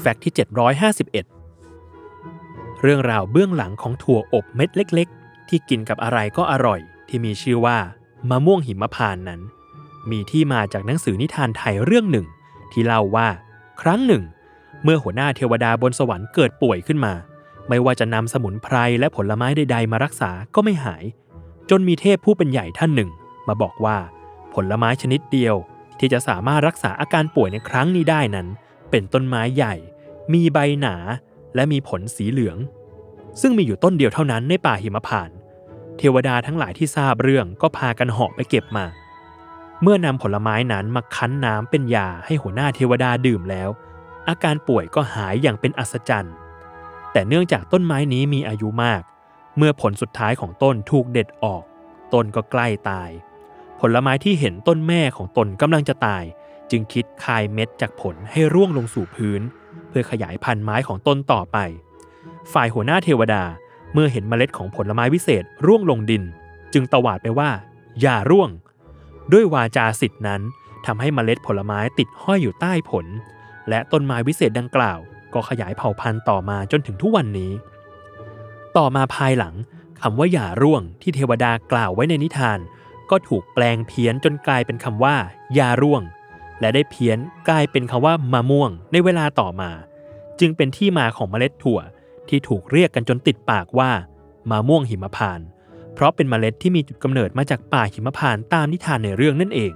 แฟกต์ที่ 751 เรื่องราวเบื้องหลังของถั่วอบเม็ดเล็ก ๆ ที่กินกับอะไรก็อร่อย ที่มีชื่อว่ามะม่วงหิมพานนั้น มีที่มาจากหนังสือนิทานไทยเรื่องหนึ่ง ที่เล่าว่า ครั้งหนึ่ง เมื่อหัวหน้าเทวดาบนสวรรค์เกิดป่วยขึ้นมา ไม่ว่าจะนำสมุนไพรและผลไม้ใดๆมารักษาก็ไม่หาย จนมีเทพผู้เป็นใหญ่ท่านหนึ่ง มาบอกว่า ผลไม้ชนิดเดียวที่จะสามารถรักษาอาการป่วยในครั้งนี้ได้นั้น เป็นต้นไม้ใหญ่ มีใบหนา และมีผลสีเหลือง ซึ่งมีอยู่ต้นเดียวเท่านั้นในป่าหิมพานต์เทวดาทั้งหลายที่ทราบเรื่องก็พากันเหาะไปเก็บมา เมื่อนำผลไม้นั้นมาคั้นน้ำเป็นยาให้หัวหน้าเทวดาดื่มแล้ว อาการป่วยก็หายอย่างเป็นอัศจรรย์ แต่เนื่องจากต้นไม้นี้มีอายุมาก เมื่อผลสุดท้ายของต้นถูกเด็ดออก ต้นก็ใกล้ตาย ผลไม้ที่เห็นต้นแม่ของตนกำลังจะตาย จึงคิดคายเม็ดจากผลให้ร่วงลงสู่พื้น เพื่อขยายพันธุ์ไม้ของต้นต่อไป ฝ่ายหัวหน้าเทวดาเมื่อเห็นเมล็ดของผลไม้วิเศษร่วงลงดิน จึงตวาดไปว่า อย่าร่วง ด้วยวาจาสิทธินั้นทำให้เมล็ดผลไม้ติดห้อยอยู่ใต้ผล และต้นไม้วิเศษดังกล่าว ก็ขยายเผ่าพันธุ์ต่อมาจนถึงทุกวันนี้ ต่อมาภายหลังคำว่าอย่าร่วงที่เทวดากล่าวไว้ในนิทาน ก็ถูกแปลงเพี้ยนจนกลายเป็นคำว่า ยาร่วง และได้เพี้ยนกลายเป็นคำว่ามะม่วงในเวลาต่อมา จึงเป็นที่มาของเมล็ดถั่วที่ถูกเรียกกันจนติดปากว่ามะม่วงหิมพานต์เพราะเป็นเมล็ดที่มีจุดกำเนิดมาจากป่าหิมพานต์ตามนิทานในเรื่องนั่นเอง